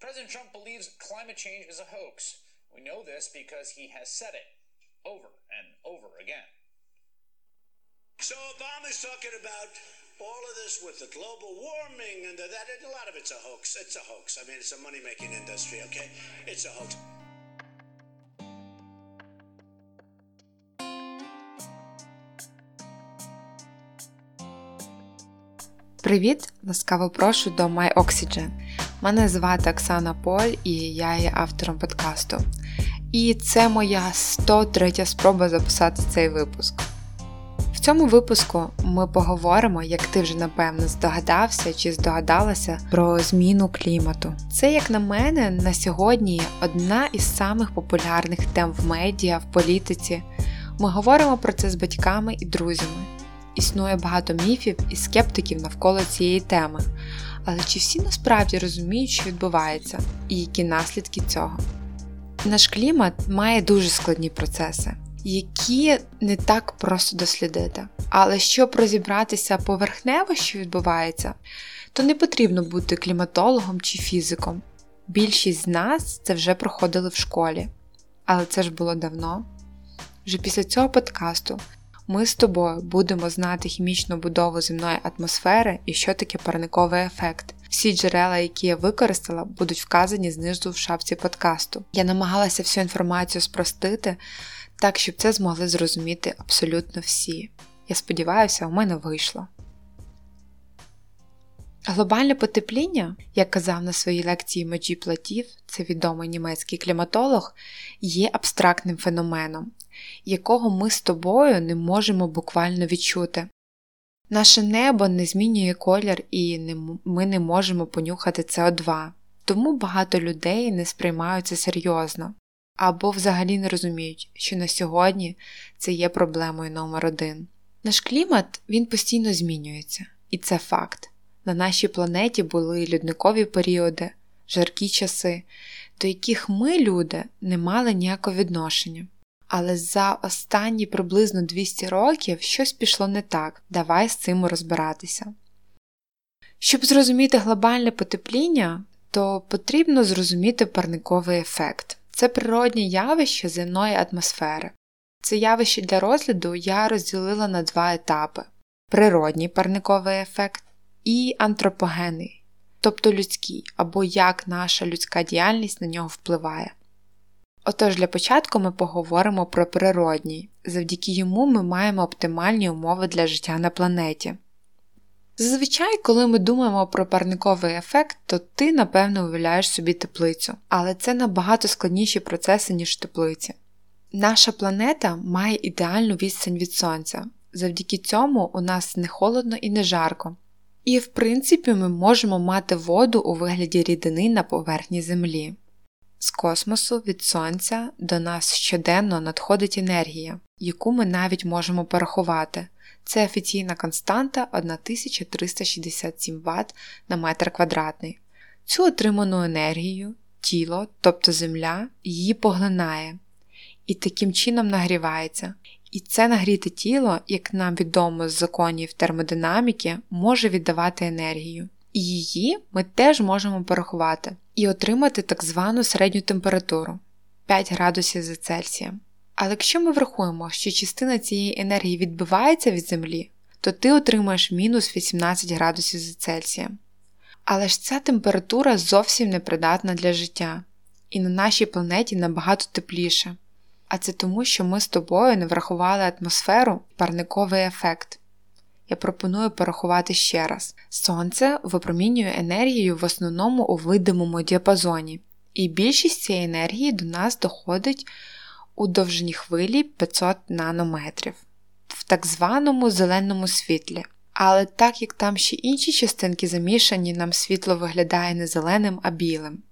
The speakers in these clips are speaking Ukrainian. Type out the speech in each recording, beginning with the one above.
President Trump believes climate change is a hoax. We know this because he has said it over and over again. So Obama's talking about all of this with the global warming and the, that. A lot of it's a hoax. It's a hoax. I mean, it's a money-making industry. Okay, it's a hoax. Привіт! Ласкаво прошу до My Oxygen. Мене звати Оксана Поль і я є автором подкасту. І це моя 103 спроба записати цей випуск. В цьому випуску ми поговоримо, як ти вже напевно здогадався чи здогадалася про зміну клімату. Це, як на мене, на сьогодні одна із самих популярних тем в медіа, в політиці. Ми говоримо про це з батьками і друзями. Існує багато міфів і скептиків навколо цієї теми. Але чи всі насправді розуміють, що відбувається, і які наслідки цього? Наш клімат має дуже складні процеси, які не так просто дослідити. Але щоб розібратися поверхнево, що відбувається, то не потрібно бути кліматологом чи фізиком. Більшість з нас це вже проходили в школі. Але це ж було давно. Вже після цього подкасту ми з тобою будемо знати хімічну будову земної атмосфери і що таке парниковий ефект. Всі джерела, які я використала, будуть вказані знизу в шапці подкасту. Я намагалася всю інформацію спростити так, щоб це змогли зрозуміти абсолютно всі. Я сподіваюся, у мене вийшло. Глобальне потепління, як казав на своїй лекції Меджі Платів, це відомий німецький кліматолог, є абстрактним феноменом, якого ми з тобою не можемо буквально відчути. Наше небо не змінює колір і ми не можемо понюхати СО2, тому багато людей не сприймають це серйозно або взагалі не розуміють, що на сьогодні це є проблемою номер один. Наш клімат він постійно змінюється, і це факт. На нашій планеті були льодникові періоди, жаркі часи, до яких ми, люди, не мали ніякого відношення. Але за останні приблизно 200 років щось пішло не так, давай з цим розбиратися. Щоб зрозуміти глобальне потепління, то потрібно зрозуміти парниковий ефект це природнє явище земної атмосфери. Це явище для розгляду я розділила на два етапи: природній парниковий ефект і антропогенний, тобто людський, або як наша людська діяльність на нього впливає. Отож, для початку ми поговоримо про природній, завдяки йому ми маємо оптимальні умови для життя на планеті. Зазвичай, коли ми думаємо про парниковий ефект, то ти, напевно, уявляєш собі теплицю, але це набагато складніші процеси, ніж теплиці. Наша планета має ідеальну відстань від Сонця, завдяки цьому у нас не холодно і не жарко. І, в принципі, ми можемо мати воду у вигляді рідини на поверхні Землі. З космосу від Сонця до нас щоденно надходить енергія, яку ми навіть можемо порахувати. Це офіційна константа 1367 Вт на метр квадратний. Цю отриману енергію тіло, тобто Земля, її поглинає і таким чином нагрівається. І це нагріте тіло, як нам відомо з законів термодинаміки, може віддавати енергію. І її ми теж можемо порахувати і отримати так звану середню температуру 5 градусів за Цельсієм. Але якщо ми врахуємо, що частина цієї енергії відбивається від Землі, то ти отримаєш мінус 18 градусів за Цельсієм. Але ж ця температура зовсім не придатна для життя, і на нашій планеті набагато тепліше. А це тому, що ми з тобою не врахували атмосферу парниковий ефект. Я пропоную порахувати ще раз: Сонце випромінює енергію в основному у видимому діапазоні, і більшість цієї енергії до нас доходить у довжині хвилі 500 нанометрів в так званому зеленому світлі. Але так як там ще інші частинки замішані, нам світло виглядає не зеленим, а білим.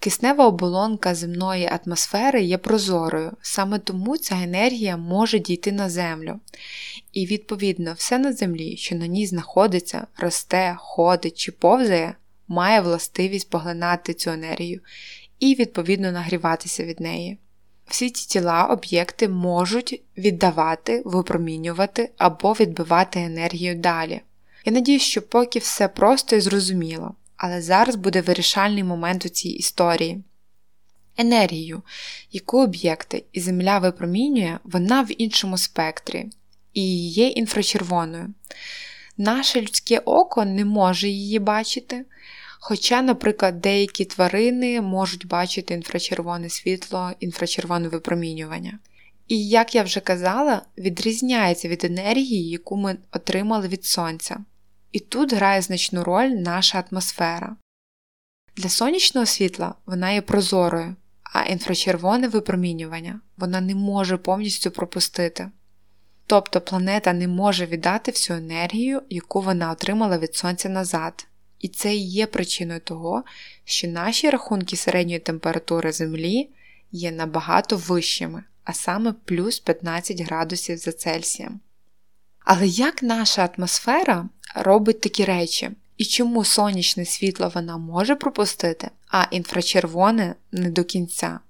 Киснева оболонка земної атмосфери є прозорою, саме тому ця енергія може дійти на Землю. І, відповідно, все на землі, що на ній знаходиться, росте, ходить чи повзає, має властивість поглинати цю енергію і, відповідно, нагріватися від неї. Всі ці тіла, об'єкти можуть віддавати, випромінювати або відбивати енергію далі. Я надію, що поки все просто і зрозуміло, але зараз буде вирішальний момент у цій історії. Енергію, яку об'єкти і Земля випромінює, вона в іншому спектрі і є інфрачервоною. Наше людське око не може її бачити, хоча, наприклад, деякі тварини можуть бачити інфрачервоне світло, інфрачервоне випромінювання. І, як я вже казала, відрізняється від енергії, яку ми отримали від Сонця. І тут грає значну роль наша атмосфера. Для сонячного світла вона є прозорою, а інфрачервоне випромінювання вона не може повністю пропустити. Тобто планета не може віддати всю енергію, яку вона отримала від Сонця назад. І це і є причиною того, що наші рахунки середньої температури Землі є набагато вищими, а саме плюс 15 градусів за Цельсієм. Але як наша атмосфера робить такі речі, і чому сонячне світло вона може пропустити, а інфрачервоне не до кінця?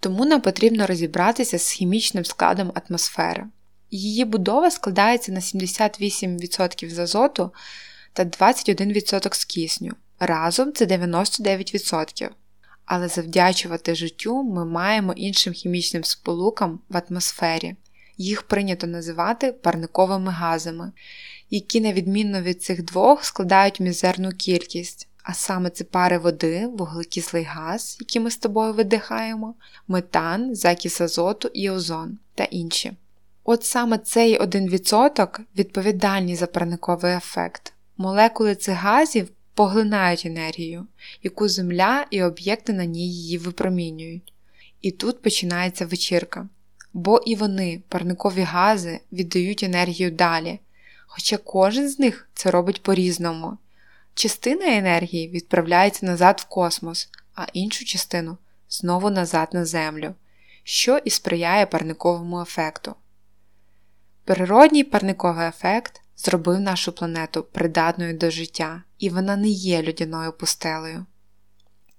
Тому нам потрібно розібратися з хімічним складом атмосфери. Її будова складається на 78% з азоту та 21% з кисню. Разом це 99%. Але завдячувати життю ми маємо іншим хімічним сполукам в атмосфері. Їх прийнято називати парниковими газами, які, на відміну від цих двох, складають мізерну кількість, а саме це пари води, вуглекислий газ, який ми з тобою видихаємо, метан, закіс азоту і озон та інші. От саме цей 1% відповідальний за парниковий ефект. Молекули цих газів поглинають енергію, яку Земля і об'єкти на ній її випромінюють. І тут починається вечірка. Бо і вони, парникові гази, віддають енергію далі, хоча кожен з них це робить по-різному. Частина енергії відправляється назад в космос, а іншу частину знову назад на Землю, що і сприяє парниковому ефекту. Природній парниковий ефект зробив нашу планету придатною до життя, і вона не є людяною пустелею.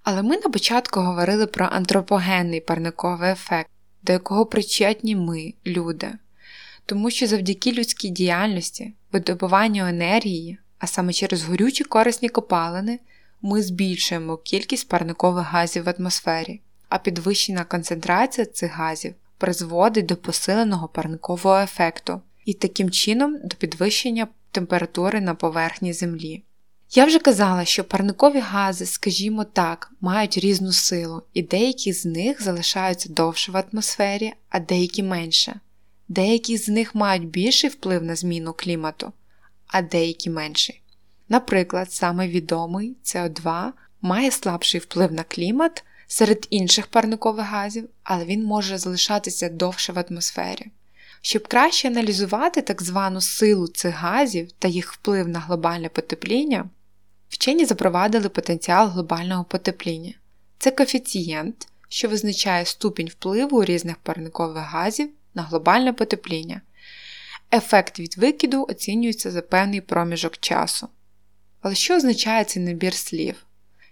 Але ми на початку говорили про антропогенний парниковий ефект, до якого причетні ми, люди, тому що завдяки людській діяльності, видобуванню енергії, а саме через горючі корисні копалини, ми збільшуємо кількість парникових газів в атмосфері, а підвищена концентрація цих газів призводить до посиленого парникового ефекту і таким чином до підвищення температури на поверхні Землі. Я вже казала, що парникові гази, скажімо так, мають різну силу, і деякі з них залишаються довше в атмосфері, а деякі менше. Деякі з них мають більший вплив на зміну клімату, а деякі менший. Наприклад, саме відомий СО2 має слабший вплив на клімат серед інших парникових газів, але він може залишатися довше в атмосфері. Щоб краще аналізувати так звану силу цих газів та їх вплив на глобальне потепління, вчені запровадили потенціал глобального потепління. Це коефіцієнт, що визначає ступінь впливу різних парникових газів на глобальне потепління. Ефект від викиду оцінюється за певний проміжок часу. Але що означає цей набір слів?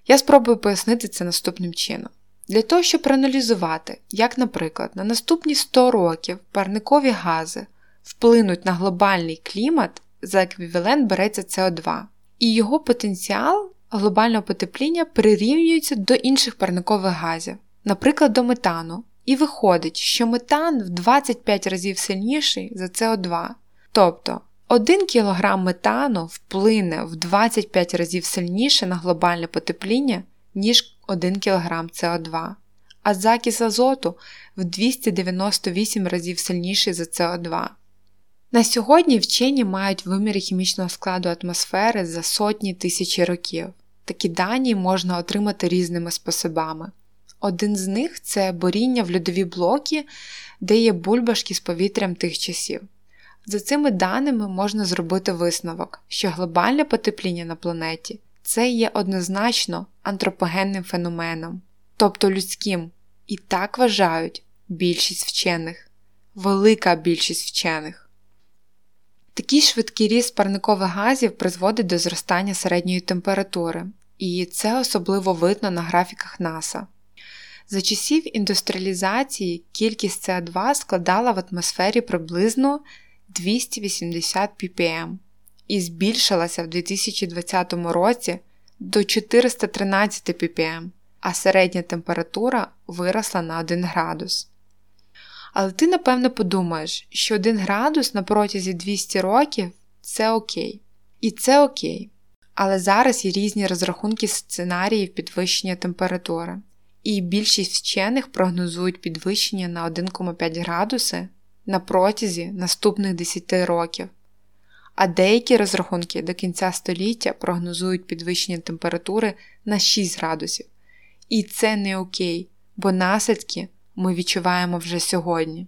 Я спробую пояснити це наступним чином. Для того, щоб проаналізувати, як, наприклад, на наступні 100 років парникові гази вплинуть на глобальний клімат, за еквівалент береться СО2, і його потенціал глобального потепління прирівнюється до інших парникових газів, наприклад, до метану. І виходить, що метан в 25 разів сильніший за СО2. Тобто 1 кг метану вплине в 25 разів сильніше на глобальне потепління, ніж 1 кг СО2, а закіс азоту в 298 разів сильніший за СО2. На сьогодні вчені мають виміри хімічного складу атмосфери за сотні тисячі років. Такі дані можна отримати різними способами. Один з них це боріння в льодові блоки, де є бульбашки з повітрям тих часів. За цими даними можна зробити висновок, що глобальне потепління на планеті це є однозначно антропогенним феноменом, тобто людським, і так вважають більшість вчених, велика більшість вчених. Такий швидкий ріст парникових газів призводить до зростання середньої температури, і це особливо видно на графіках НАСА. За часів індустріалізації кількість СО2 складала в атмосфері приблизно 280 ppm і збільшилася в 2020 році до 413 ppm, а середня температура виросла на 1 градус. Але ти, напевно, подумаєш, що 1 градус на протязі 200 років це окей. І це окей. Але зараз є різні розрахунки сценаріїв підвищення температури, і більшість вчених прогнозують підвищення на 1,5 градуси на протязі наступних 10 років. А деякі розрахунки до кінця століття прогнозують підвищення температури на 6 градусів. І це не окей, бо наслідки ми відчуваємо вже сьогодні.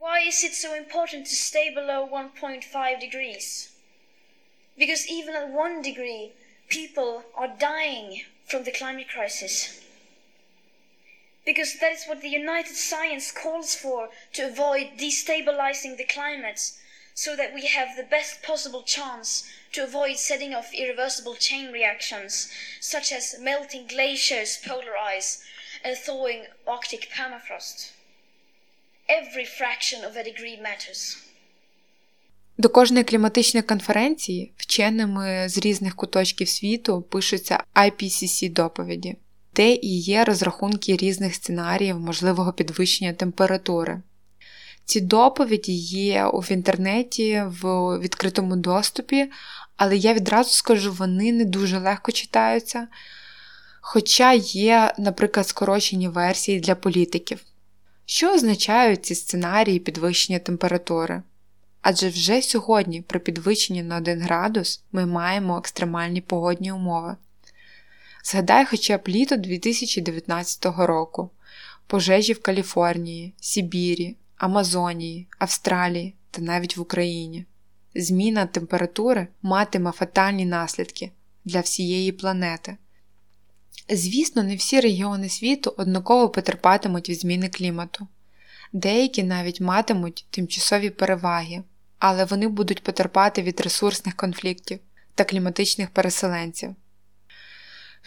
Why is it so important to stay below 1.5 degrees? Because even at 1 degree, people are dying from the climate crisis. Because that is what the United Science calls for to avoid destabilizing the climate so that we have the best possible chance to avoid setting off irreversible chain reactions such as melting glaciers, polar ice, and thawing Arctic permafrost. Every fraction of a degree matters. До кожної кліматичної конференції вченими з різних куточків світу пишуться IPCC доповіді, де і є розрахунки різних сценаріїв можливого підвищення температури. Ці доповіді є в інтернеті в відкритому доступі, але я відразу скажу, вони не дуже легко читаються. Хоча є, наприклад, скорочені версії для політиків. Що означають ці сценарії підвищення температури? Адже вже сьогодні при підвищенні на 1 градус ми маємо екстремальні погодні умови. Згадай хоча б літо 2019 року, пожежі в Каліфорнії, Сибірі, Амазонії, Австралії та навіть в Україні. Зміна температури матиме фатальні наслідки для всієї планети. Звісно, не всі регіони світу однаково потерпатимуть від зміни клімату, деякі навіть матимуть тимчасові переваги, але вони будуть потерпати від ресурсних конфліктів та кліматичних переселенців.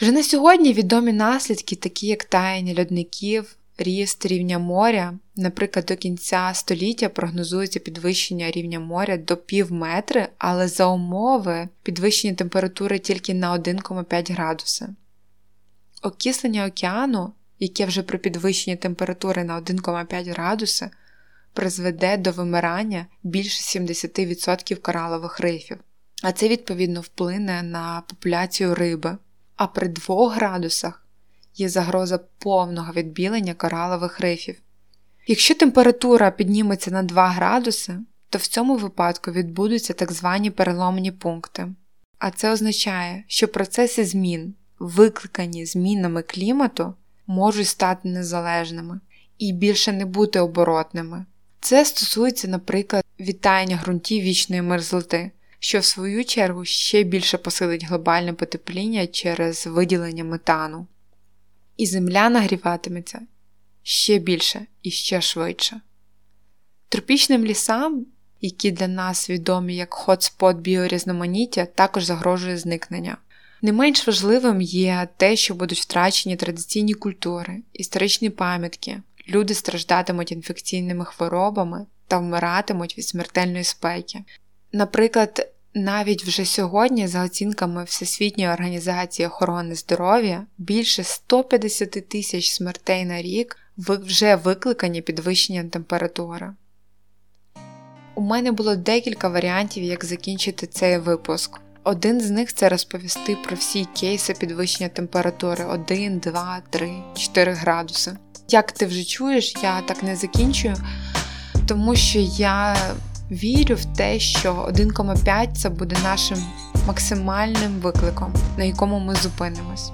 Вже на сьогодні відомі наслідки, такі як таяння льодників, ріст рівня моря, наприклад, до кінця століття прогнозується підвищення рівня моря до пів метри, але за умови підвищення температури тільки на 1,5 градуси. Окислення океану, яке вже при підвищенні температури на 1,5 градуси, призведе до вимирання більше 70% коралових рифів, а це відповідно вплине на популяцію риби. А при 2 градусах є загроза повного відбілення коралових рифів. Якщо температура підніметься на 2 градуси, то в цьому випадку відбудуться так звані переломні пункти. А це означає, що процеси змін, викликані змінами клімату, можуть стати незалежними і більше не бути оборотними. Це стосується, наприклад, вітання ґрунтів вічної мерзлоти, що в свою чергу ще більше посилить глобальне потепління через виділення метану. І земля нагріватиметься ще більше і ще швидше. Тропічним лісам, які для нас відомі як хотспот біорізноманіття, також загрожує зникнення. Не менш важливим є те, що будуть втрачені традиційні культури, історичні пам'ятки, люди страждатимуть інфекційними хворобами та вмиратимуть від смертельної спеки. Наприклад, навіть вже сьогодні, за оцінками Всесвітньої організації охорони здоров'я, більше 150 тисяч смертей на рік вже викликані підвищенням температури. У мене було декілька варіантів, як закінчити цей випуск. Один з них це розповісти про всі кейси підвищення температури 1, 2, 3, 4 градуси. Як ти вже чуєш, я так не закінчую, тому що я вірю в те, що 1,5 це буде нашим максимальним викликом, на якому ми зупинимось.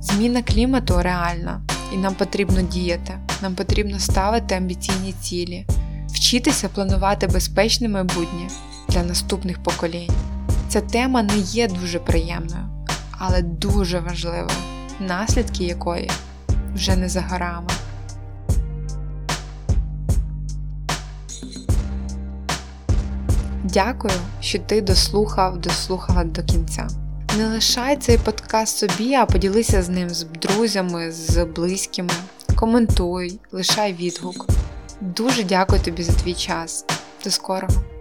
Зміна клімату реальна, і нам потрібно діяти, нам потрібно ставити амбіційні цілі, вчитися планувати безпечне майбутнє для наступних поколінь. Ця тема не є дуже приємною, але дуже важливою, наслідки якої вже не за горами. Дякую, що ти дослухав, дослухала до кінця. Не лишай цей подкаст собі, а поділися з ним з друзями, з близькими. Коментуй, лишай відгук. Дуже дякую тобі за твій час. До скорого!